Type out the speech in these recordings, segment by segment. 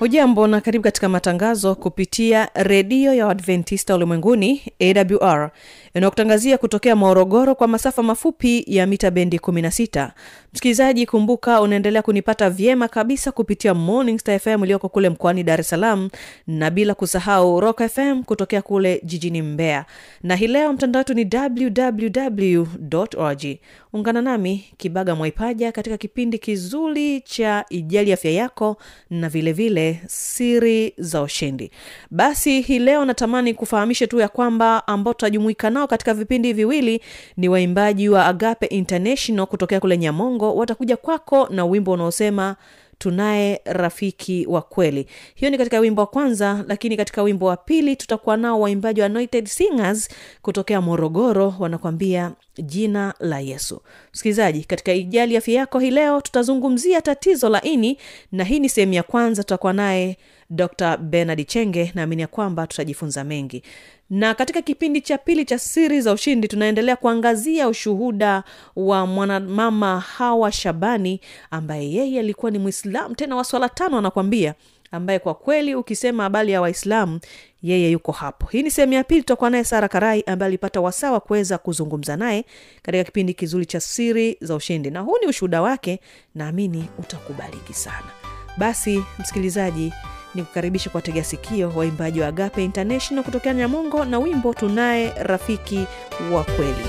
hujambo na karibu katika matangazo kupitia redio ya uadventista ulimwenguni awr inayokutangazia kutokea morogoro kwa masafa mafupi ya mita bendi 16 msikilizaji kumbuka unaendelea kunipata vyema kabisa kupitia morning star fm iliyoko kule mkoani dar es salaam na bila kusahau rock fm kutokea kule jijini mbeya. Na hii leo mtandao wetu ni www org ungana nami kibaga mwaipaja katika kipindi kizuri cha ijali afya yako na vile siri za ushindi. Basi hii leo natamani kufahamishe tu ya kwamba ambao tutajumuika nao katika vipindi viwili ni waimbaji wa agape international kutokea kule nyamongo. Watakuja kwako na wimbo unaosema tunaye rafiki wa kweli. Hiyo ni katika wimbo wa kwanza lakini katika wimbo wa pili tutakuwa nao waimbaji wa anointed singers kutokea morogoro wanakwambia jina la yesu. Msikilizaji katika ijali afya yako hii leo tutazungumzia tatizo la ini na hii ni sehemu ya kwanza tutakuwa naye dr benard chenge naamini ya kwamba tutajifunza mengi. Na katika kipindi cha pili cha siri za ushindi tunaendelea kuangazia ushuhuda wa mwanamama hawa shabani ambaye yeye alikuwa ni mwislam tena wa tano anakwambia ambaye kwa kweli ukisema habari ya waislamu yeye yuko hapo. Hii ni sehemu ya pili tutakuwa naye sara karai ambaye alipata wasaa wa kuweza kuzungumza naye katika kipindi kizuri cha siri za ushindi. Na huu ni ushuhuda wake naamini utakubaliki sana. Basi msikilizaji ni kukaribisha kwa tega sikio waimbaji wa agape international kutokea nyamongo na wimbo tunaye rafiki wa kweli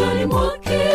Mtoni mwake.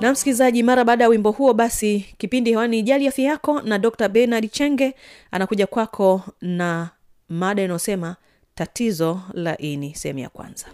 Na msikilizaji mara baada ya wimbo huo basi kipindi hewani ijali afya yako na dr benard chenge anakuja kwako na mada inayosema tatizo la ini sehemu ya kwanza.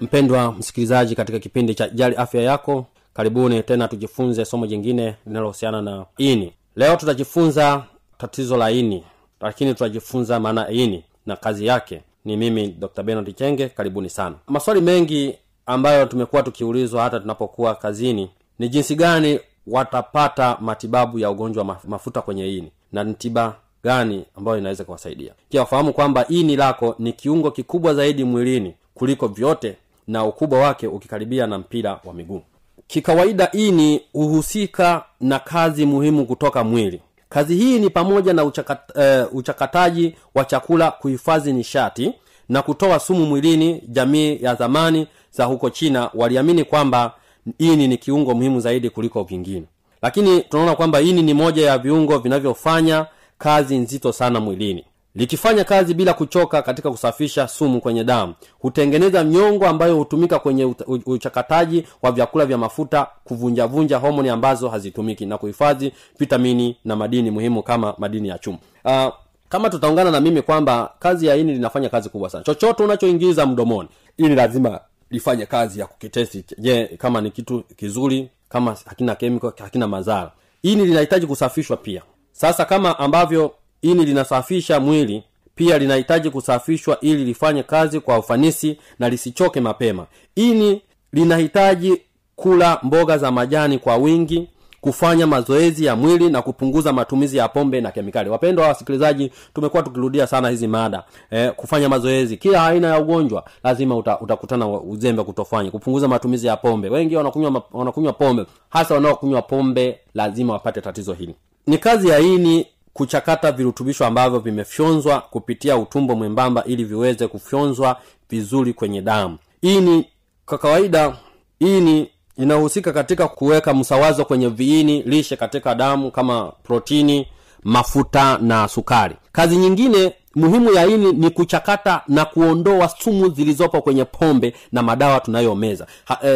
Mpendwa msikilizaji katika kipindi cha jali afya yako karibuni tena tujifunze somo jingine linalohusiana na ini leo tutajifunza tatizo la ini lakini tutajifunza maana ini na kazi yake. Ni mimi dr benard chenge karibuni sana. Maswali mengi ambayo tumekuwa tukiulizwa hata tunapokuwa kazini ni jinsi gani watapata matibabu ya ugonjwa wa mafuta kwenye ini na ni tiba gani ambayo inaweza kuwasaidia. Pia wafahamu kwamba ini lako ni kiungo kikubwa zaidi mwilini kuliko vyote na ukubwa wake ukikaribia na mpira wa miguu kikawaida ini huhusika na kazi muhimu kutoka mwili. Kazi hii ni pamoja na uchakat, uh, uchakataji wa chakula kuhifadhi nishati na kutoa sumu mwilini jamii ya zamani za huko china waliamini kwamba ini ni kiungo muhimu zaidi kuliko vingine lakini tunaona kwamba ini ni moja ya viungo vinavyofanya kazi nzito sana mwilini likifanya kazi bila kuchoka katika kusafisha sumu kwenye damu. Hutengeneza mnyongo ambayo hutumika kwenye uchakataji wa vyakula vya mafuta kuvunjavunja homoni ambazo hazitumiki na kuhifadhi vitamini na madini muhimu kama madini ya chuma. Uh, kama tutaungana na mimi kwamba kazi ya ini linafanya kazi kubwa sana. Chochote unachoingiza mdomoni ili lazima lifanye kazi ya kukitesti je kama ni kitu kizuri kama hakina kemiko hakina madhara ini linahitaji kusafishwa pia. Sasa kama ambavyo ini linasafisha mwili pia linahitaji kusafishwa ili lifanye kazi kwa ufanisi na lisichoke mapema. Ini linahitaji kula mboga za majani kwa wingi kufanya mazoezi ya mwili na kupunguza matumizi ya pombe na kemikali. Wapendwa wasikilizaji tumekuwa tukirudia sana hizi mada eh, kufanya mazoezi. Kila aina ya ugonjwa lazima uta, utakutana uzembe kutofanya kupunguza matumizi ya pombe. Wengi wanakunywa pombe. Hasa wanaokunywa pombe lazima wapate tatizo hili. Ni kazi ya ini kuchakata virutubisho ambavyo vimefyonzwa kupitia utumbo mwembamba ili viweze kufyonzwa vizuri kwenye damu. Ini kwa kawaida ini inahusika katika kuweka msawazo kwenye viini lishe katika damu kama protini mafuta na sukari. Kazi nyingine muhimu ya ini ni kuchakata na kuondoa sumu zilizopo kwenye pombe na madawa tunayomeza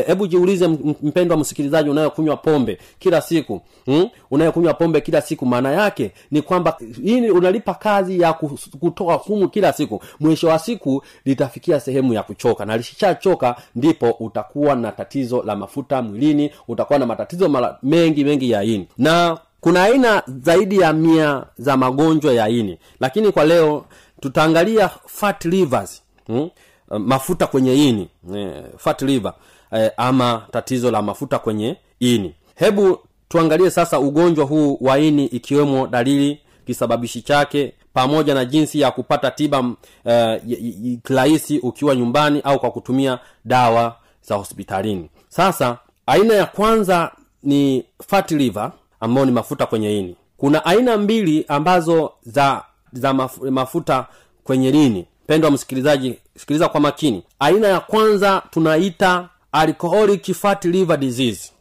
hebu e, jiulize mpendwa msikilizaji unayokunywa pombe kila siku hmm? unayokunywa pombe kila siku maana yake ni kwamba ini unalipa kazi ya kutoa sumu kila siku. Mwisho wa siku litafikia sehemu ya kuchoka na lishachoka ndipo utakuwa na tatizo la mafuta mwilini utakuwa na matatizo mara mengi mengi ya ini. Na kuna aina zaidi ya mia za magonjwa ya ini. Lakini kwa leo tutaangalia fat livers hmm? mafuta kwenye ini eh, fat liver eh, ama tatizo la mafuta kwenye ini. Hebu tuangalie sasa ugonjwa huu wa ini ikiwemo dalili kisababishi chake pamoja na jinsi ya kupata tiba eh, kirahisi ukiwa nyumbani au kwa kutumia dawa za hospitalini. Sasa aina ya kwanza ni fat liver ambayo ni mafuta kwenye ini. Kuna aina mbili ambazo za za mafuta kwenye lini pendwa msikilizaji sikiliza kwa makini. Aina ya kwanza tunaita alcoholic fat liver disease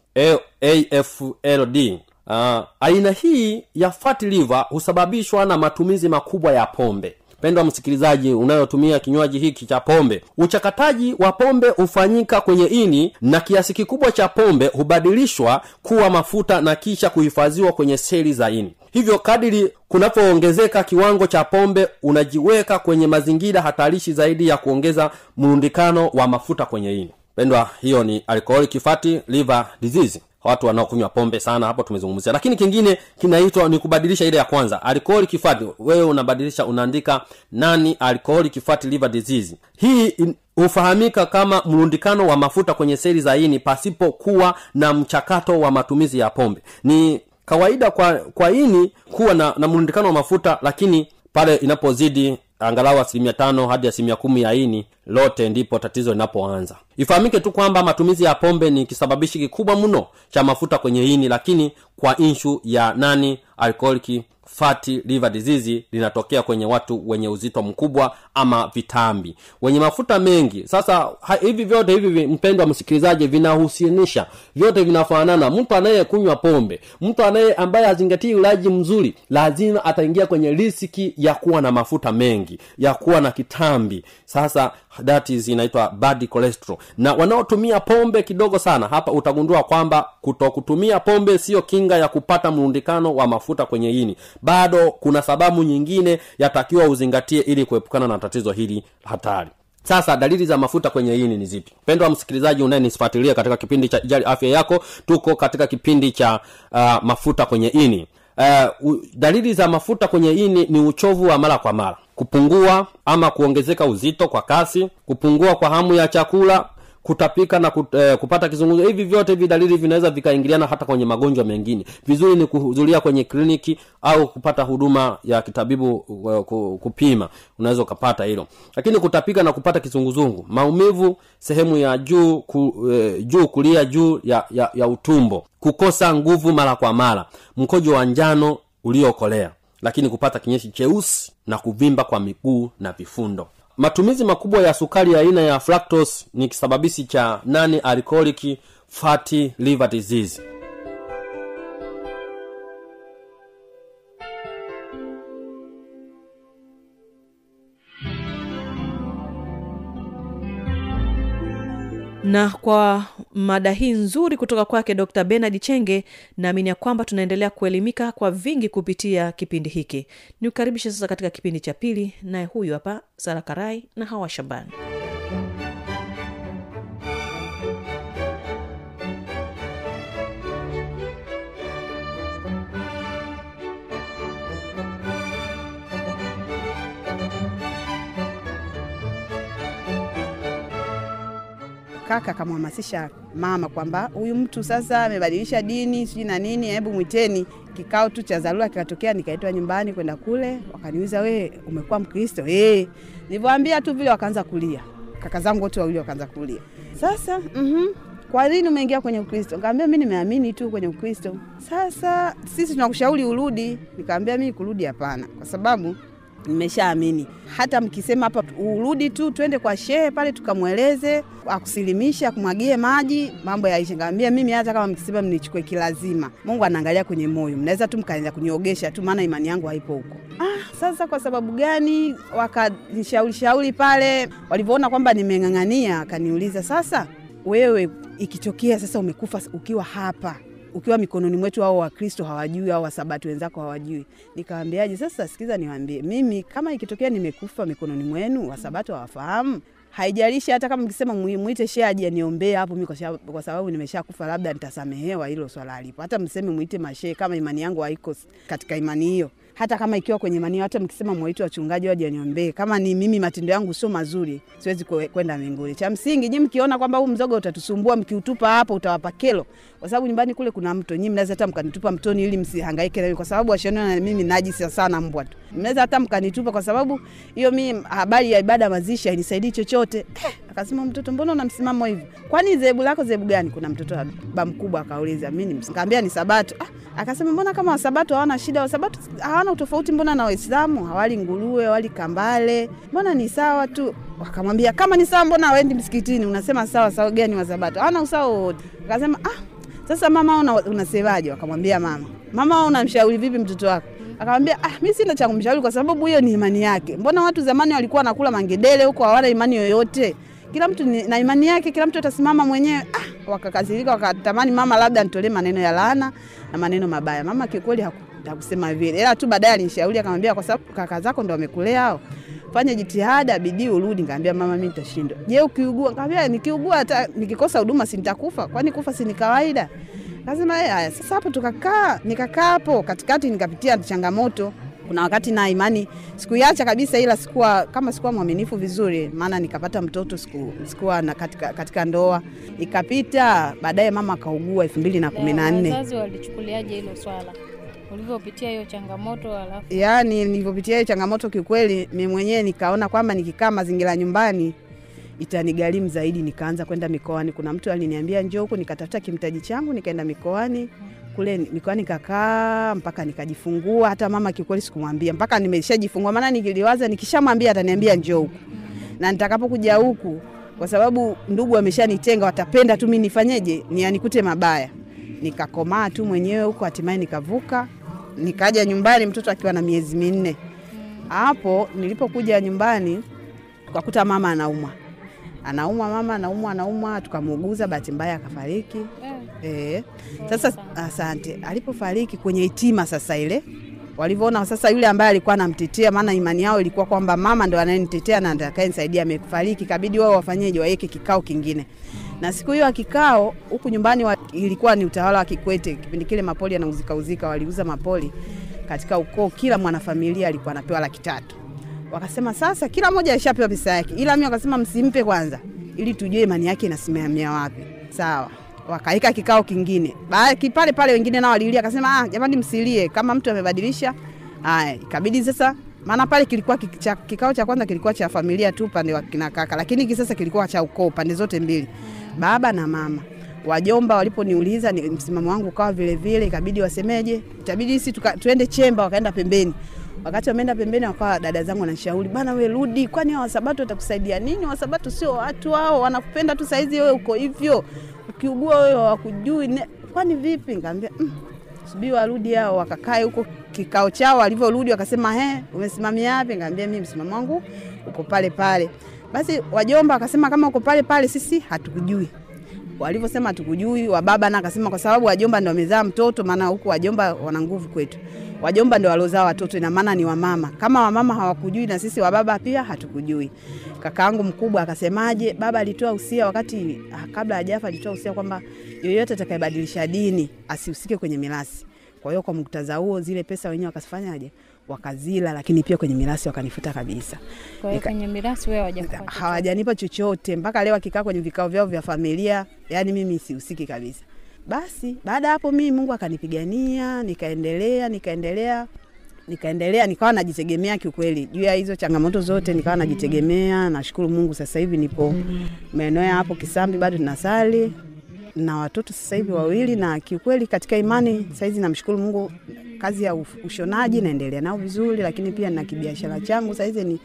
afld uh, aina hii ya fat liver husababishwa na matumizi makubwa ya pombe pendwa msikilizaji unayotumia kinywaji hiki cha pombe uchakataji wa pombe hufanyika kwenye ini na kiasi kikubwa cha pombe hubadilishwa kuwa mafuta na kisha kuhifadhiwa kwenye seli za ini. Hivyo kadiri kunapoongezeka kiwango cha pombe unajiweka kwenye mazingira hatarishi zaidi ya kuongeza mrundikano wa mafuta kwenye ini. Pendwa hiyo ni alcoholic fatty liver disease watu wanaokunywa pombe sana hapo tumezungumzia. Lakini kingine kinaitwa ni kubadilisha ile ya kwanza alcoholic fat wewe unabadilisha unaandika nani alcoholic fat liver disease. Hii hufahamika kama mrundikano wa mafuta kwenye seli za ini pasipokuwa na mchakato wa matumizi ya pombe. Ni kawaida kwa kwa ini kuwa na, na mrundikano wa mafuta lakini pale inapozidi angalau asilimia tano hadi asilimia kumi ya ini lote ndipo tatizo linapoanza. Ifahamike tu kwamba matumizi ya pombe ni kisababishi kikubwa mno cha mafuta kwenye ini lakini kwa inshu ya nani alcoholic fatty liver disease linatokea kwenye watu wenye uzito mkubwa ama vitambi. Wenye mafuta mengi. Sasa ha, hivi vyote hivi mpendwa msikilizaji vinahusianisha. Vyote vinafanana. Mtu anayekunywa pombe mtu anaye ambaye hazingatii ulaji mzuri lazima ataingia kwenye risiki ya kuwa na mafuta mengi ya kuwa na kitambi. Sasa that is inaitwa bad cholesterol. Na wanaotumia pombe kidogo sana hapa utagundua kwamba kutokutumia pombe sio kinga ya kupata mrundikano wa mafuta kwenye ini bado kuna sababu nyingine yatakiwa uzingatie ili kuepukana na tatizo hili hatari. Sasa dalili za mafuta kwenye ini ni zipi? Pendwa msikilizaji unayenisifuatilia katika kipindi cha ijali afya yako tuko katika kipindi cha uh, mafuta kwenye ini. Uh, u, dalili za mafuta kwenye ini ni uchovu wa mara kwa mara. Kupungua ama kuongezeka uzito kwa kasi kupungua kwa hamu ya chakula kutapika na kut, eh, kupata kizunguzungu hivi vyote hivi dalili vinaweza vikaingiliana hata kwenye magonjwa mengine. Vizuri ni kuhudhuria kwenye kliniki au kupata huduma ya kitabibu uh, kupima. Unaweza ukapata hilo. Lakini kutapika na kupata kizunguzungu maumivu sehemu ya juu ku, eh, juu kulia juu ya, ya, ya utumbo kukosa nguvu mara kwa mara mkojo wa njano uliokolea lakini kupata kinyeshi cheusi na kuvimba kwa miguu na vifundo matumizi makubwa ya sukari ya aina ya fructose ni kisababishi cha nani alcoholic fatty liver disease na kwa mada hii nzuri kutoka kwake dr benard chenge naamini ya kwamba tunaendelea kuelimika kwa vingi kupitia kipindi hiki. Ni kukaribisha sasa katika kipindi cha pili naye huyu hapa sara karai na hawa shambani kaka akamhamasisha mama kwamba huyu mtu sasa amebadilisha dini sijui na nini, hebu mwiteni. Kikao tu cha dharura kikatokea, nikaitwa nyumbani kwenda kule, wakaniuliza wewe umekuwa Mkristo? Eh, nilivyoambia tu vile wakaanza kulia, kaka zangu wote wawili wakaanza kulia. Sasa mhm, kwa nini umeingia kwenye Ukristo? Nikamwambia mimi nimeamini tu kwenye Ukristo. Sasa sisi tunakushauri urudi. Nikamwambia mimi kurudi hapana, kwa sababu nimeshaamini. Hata mkisema hapa urudi tu, twende kwa shehe pale tukamweleze, akusilimisha, akumwagie maji, mambo yaishe. kaambia mimi hata kama mkisema mnichukue kilazima, Mungu anaangalia kwenye moyo, mnaweza tu mkaanza kuniogesha tu, maana imani yangu haipo huko. Ah, sasa kwa sababu gani? Wakanishauri shauri pale, walivyoona kwamba nimeng'ang'ania, akaniuliza sasa, wewe ikitokea sasa umekufa ukiwa hapa ukiwa mikononi mwetu, au Wakristo hawajui au Wasabati wenzako hawajui. Nikawambiaje? Sasa sikiza, niwaambie mimi, kama ikitokea nimekufa mikononi mwenu, Wasabato hawafahamu haijalishi hata kama mkisema mwite shehe aje hapo mimi kwa sababu nimeshakufa labda nitasamehewa, hilo swala alipo. Hata mseme mwite mashehe kama imani yangu haiko katika imani hiyo, hata kama ikiwa kwenye imani hata mkisema mwite wachungaji waje aniombee, kama ni mimi matendo yangu sio mazuri, siwezi kwenda mbinguni. Cha msingi nyi mkiona kwamba huu mzoga utatusumbua, mkiutupa hapo utawapa kelo, kwa sababu nyumbani kule kuna mto, Nyi mnaweza hata mkanitupa mtoni ili msihangaike na mimi, kwa sababu washaniona na mimi najisi sana mbwa tu. Mnaweza hata mkanitupa, kwa sababu hiyo mimi habari ya ibada mazishi hainisaidii chochote. Eh, akasema mtoto, mbona una msimamo hivi? Kwani dhehebu lako dhehebu gani? Kuna mtoto wa baba mkubwa akauliza, mimi ni nikamwambia ni Sabato. Ah, akasema mbona kama Wasabato hawana shida, Wasabato hawana utofauti, mbona na Waislamu hawali nguruwe, hawali kambale, mbona ni sawa tu. Wakamwambia kama ni sawa, mbona waendi msikitini? Unasema sawa sawa gani Wasabato? Hawana usawa wowote. Akasema ah, sasa mama una, unasemaje? Wakamwambia mama, mama unamshauri vipi mtoto wako? Akamwambia ah, mi sina cha kumshauri kwa sababu hiyo ni imani yake. Mbona watu zamani walikuwa wanakula mangedele huko hawana imani yoyote? Kila mtu na imani yake, kila mtu atasimama mwenyewe. Ah, wakakazilika wakatamani mama labda nitolee maneno ya laana na maneno mabaya. Mama kikweli haku, hakusema vile, ila tu baadaye alinishauri akamwambia, kwa sababu kaka zako ndo wamekulea hao fanya jitihada, bidii urudi. Nikamwambia mama, mimi nitashindwa. Je, ukiugua? Nikamwambia nikiugua, hata nikikosa huduma si nitakufa? Kwani kufa si ni kawaida? Lazima haya. Sasa hapo tukakaa, nikakaa hapo katikati, nikapitia changamoto kuna wakati na imani sikuiacha kabisa, ila sikuwa kama sikuwa mwaminifu vizuri, maana nikapata mtoto siku, sikuwa na katika, katika ndoa ikapita. Baadaye mama akaugua elfu mbili na kumi na nne. Wazazi walichukuliaje hilo swala ulivyopitia hiyo changamoto? Alafu Yaani nilivyopitia hiyo changamoto, kiukweli mimi mwenyewe nikaona kwamba nikikaa mazingira nyumbani itanigharimu zaidi, nikaanza kwenda mikoani. Kuna mtu aliniambia njoo huku, nikatafuta kimtaji changu nikaenda mikoani kule mikoani nikakaa mpaka nikajifungua. Hata mama kiukweli sikumwambia mpaka nimeshajifungua, maana nikiliwaza nikishamwambia ataniambia njoo huku, na nitakapokuja huku, kwa sababu ndugu wameshanitenga, watapenda tu mimi nifanyeje, nianikute mabaya. Nikakomaa tu mwenyewe huko, hatimaye nikavuka, nikaja nyumbani mtoto akiwa na miezi minne. Hapo nilipokuja nyumbani tukakuta mama anaumwa, anaumwa mama anaumwa, anaumwa, tukamuuguza, bahati mbaya akafariki. Eh, sasa asante. Alipofariki kwenye hitima sasa ile walivyoona sasa yule ambaye alikuwa anamtetea, maana imani yao ilikuwa kwamba mama ndo anayenitetea na atakayenisaidia amefariki, kabidi wao wafanyeje, waweke kikao kingine. Na siku hiyo kikao huku nyumbani wa, ilikuwa ni utawala wa Kikwete. Kipindi kile mapoli yanauzika uzika, waliuza mapoli katika ukoo, kila mwanafamilia alikuwa anapewa laki tatu. Wakasema sasa kila mmoja alishapewa pesa yake, ila mimi wakasema msimpe kwanza, ili tujue imani yake inasimamia wapi. Sawa, wakaika kikao kingine pale pale, wengine nao walilia, akasema ah, jamani msilie, kama mtu amebadilisha. Haya, ikabidi sasa, maana pale kilikuwa kicha, kikao cha kwanza kilikuwa cha familia tu upande wa kina kaka, lakini hiki sasa kilikuwa cha ukoo pande zote mbili, baba na mama. Wajomba waliponiuliza ni msimamo wangu ukawa vile vile, ikabidi wasemeje, itabidi sisi tuende chemba, wakaenda pembeni. Wakati wameenda pembeni, wakawa dada zangu wanashauri, bana we rudi, kwani hao wasabato watakusaidia nini? Wasabato sio watu hao, wanakupenda tu saizi, wewe uko hivyo, ukiugua wewe hawakujui, kwani vipi? Nikamwambia mm, subiri warudi hao, wakakae huko kikao chao. Walivyorudi wakasema, he, umesimamia wapi? Nikamwambia mimi msimamo wangu uko pale pale. Basi wajomba wakasema, kama uko pale pale, sisi hatukujui walivyosema tukujui. Wababa na akasema kwa sababu wajomba ndo wamezaa mtoto, maana huku wajomba wana nguvu kwetu. Wajomba ndo walozaa watoto, ina maana ni wamama. Kama wamama hawakujui na sisi wababa pia hatukujui. Kakaangu mkubwa akasemaje, baba alitoa usia wakati ah, kabla hajafa, alitoa usia kwamba yoyote atakayebadilisha dini asihusike kwenye mirasi. Kwa hiyo kwa muktadha huo, zile pesa wenyewe wakazifanyaje, wakazila, lakini pia kwenye mirasi wakanifuta kabisa kwa hiyo kwenye mirasi wewe chochote. hawajanipa chochote mpaka leo akikaa kwenye vikao vyao vya familia, yani mimi sihusiki kabisa. Basi baada hapo mimi Mungu akanipigania, nikaendelea nikaendelea nikaendelea nikawa najitegemea kiukweli, juu ya hizo changamoto zote nikawa najitegemea. Nashukuru Mungu, sasa hivi nipo maeneo ya hapo Kisambi, bado tunasali na watoto sasa hivi wawili, na kiukweli katika imani saizi namshukuru Mungu, kazi ya ushonaji naendelea nao vizuri, lakini pia na kibiashara changu saizi ni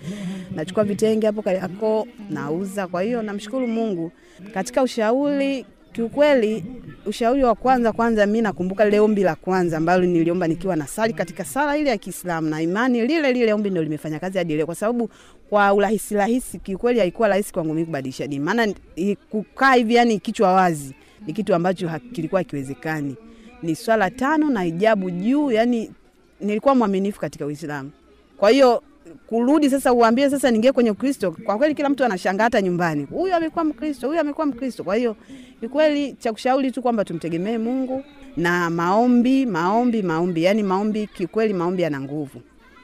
nachukua vitenge hapo Kariakoo nauza. Kwa hiyo namshukuru Mungu katika ushauri. Kiukweli, ushauri wa kwanza kwanza, mi nakumbuka lile ombi la kwanza ambalo niliomba nikiwa na sali katika sala ile ya Kiislamu na imani lile lile, ombi ndio limefanya kazi hadi leo, kwa sababu kwa urahisi rahisi, kiukweli haikuwa rahisi kwangu mimi kubadilisha dini, maana kukaa hivi yani kichwa wazi ni kitu ambacho kilikuwa hakiwezekani. Ni swala tano na hijabu juu, yani nilikuwa mwaminifu katika Uislamu. Kwa hiyo kurudi sasa uambie sasa ningie kwenye Ukristo, kwa kweli kila mtu anashangaa, hata nyumbani, huyu amekuwa Mkristo, huyu amekuwa Mkristo. Kwa hiyo ni kweli cha kushauri tu kwamba tumtegemee Mungu na maombi, maombi, maombi. Yani maombi, Kikweli maombi yana nguvu,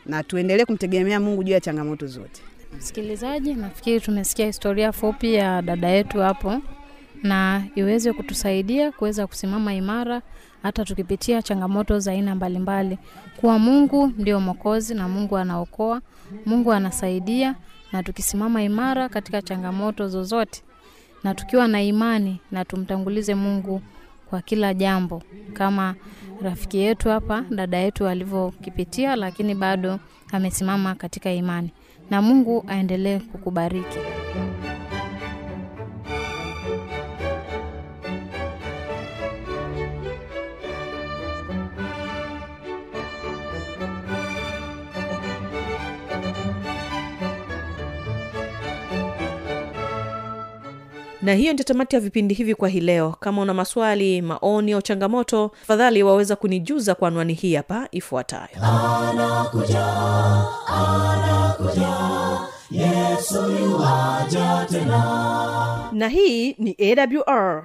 na tuendelee kumtegemea Mungu juu ya changamoto zote. Msikilizaji, nafikiri tumesikia historia fupi ya dada yetu hapo, na iweze kutusaidia kuweza kusimama imara hata tukipitia changamoto za aina mbalimbali, kuwa Mungu ndio Mwokozi na Mungu anaokoa, Mungu anasaidia, na tukisimama imara katika changamoto zozote na tukiwa na imani na tumtangulize Mungu kwa kila jambo, kama rafiki yetu hapa, dada yetu alivyokipitia, lakini bado amesimama katika imani na Mungu aendelee kukubariki. Na hiyo ndio tamati ya vipindi hivi kwa hii leo. Kama una maswali maoni au changamoto tafadhali waweza kunijuza kwa anwani hii hapa ifuatayo. Na hii ni awr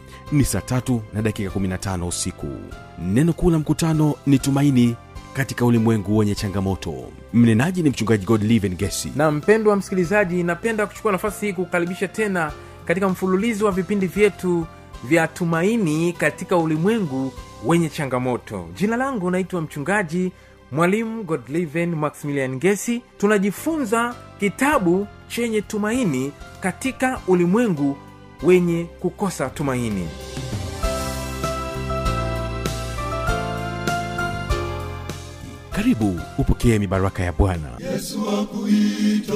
ni saa tatu na dakika 15 usiku. Neno kuu la mkutano ni tumaini katika ulimwengu wenye changamoto. Mnenaji ni mchungaji godliven gesi. Na mpendwa msikilizaji napenda kuchukua nafasi hii kukaribisha tena katika mfululizo wa vipindi vyetu vya tumaini katika ulimwengu wenye changamoto. Jina langu naitwa mchungaji mwalimu godliven maximilian gesi. Tunajifunza kitabu chenye tumaini katika ulimwengu wenye kukosa tumaini. Karibu upokee mibaraka ya bwana. Yesu akuita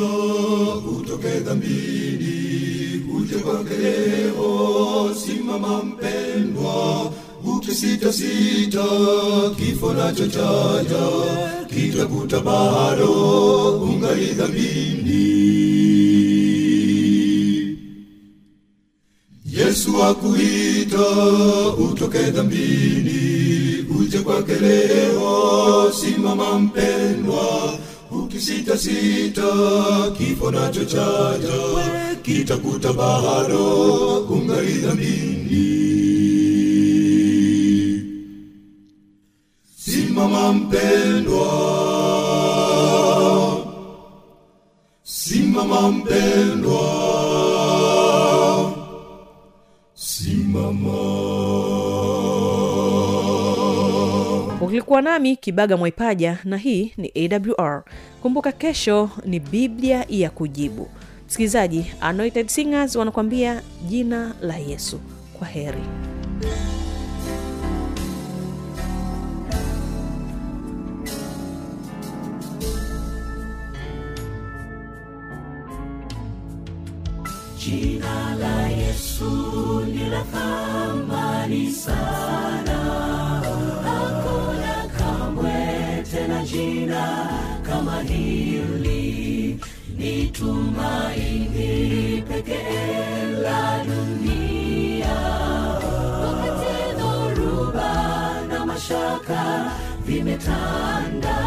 utoke dhambini uje kwake leo simama mpendwa ukisitasita kifo nacho chaja kitakuta bado ungali dhambini yesu akuita utoke dhambini uje kwake leo. Simama mpendwa ukisitasita kifo nacho chaja kitakuta bado ungali dhambini. Simama mpendwa simama mpendwa simama nami kibaga mwaipaja na hii ni awr kumbuka kesho ni biblia ya kujibu. Msikilizaji anointed singers wanakuambia jina la yesu. Kwa heri. Jina la Yesu ni la thamani sana, jina kama hili. Ni tumaini pekee la dunia, wakati dhoruba na mashaka vimetanda,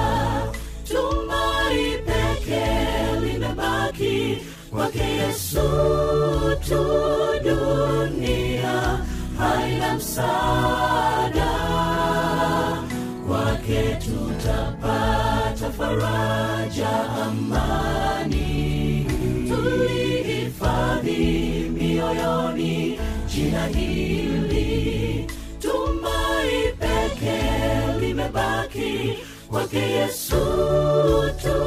tumai pekee limebaki kwake Yesu tu. Dunia haina msaada, jina hili, tumai peke limebaki kwake Yesu tu.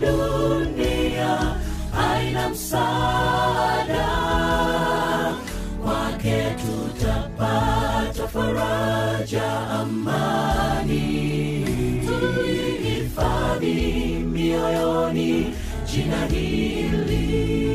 Dunia aina msaada, kwake tutapata faraja, amani. tuihifadhi mioyoni jina hili.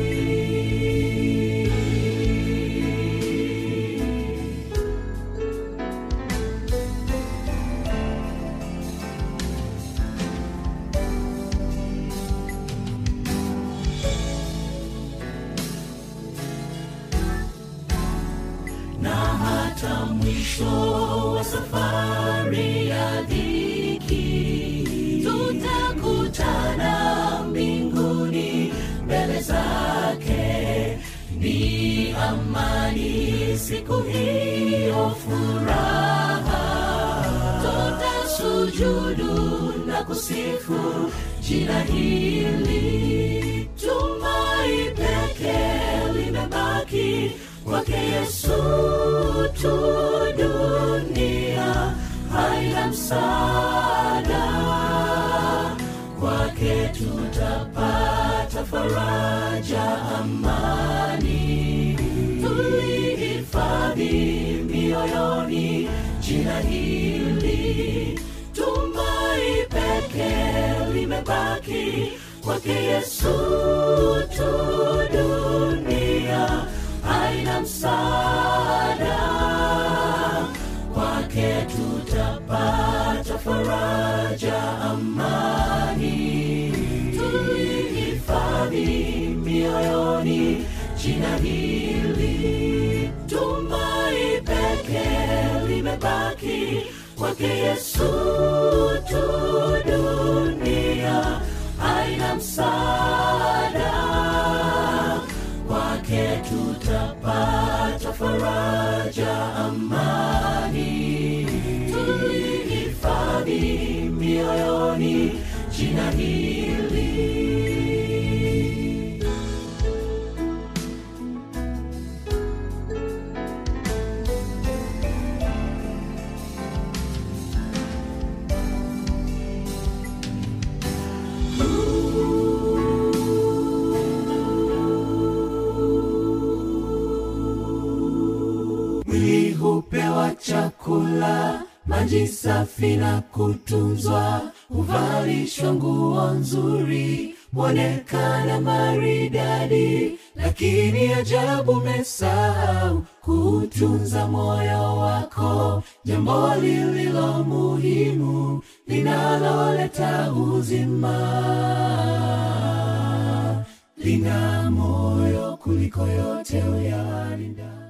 Kusifu jina hili tumai peke limebaki kwake yesu tu dunia. Haina msaada kwake tutapata faraja amani limebaki kwake yesu tu dunia. Haina msaada kwake tutapata faraja amani. Tuihifadhi mioyoni jina hili tumai peke limebaki kwake yesu tu dunia msaada. Kwake tutapata faraja amani. Tulihifadhi mioyoni jina hili maji safi na kutunzwa huvalishwa nguo nzuri mwonekana maridadi. Lakini ajabu mesahau kutunza moyo wako. Jambo lililo muhimu linaloleta uzima lina moyo kuliko yote uyalinda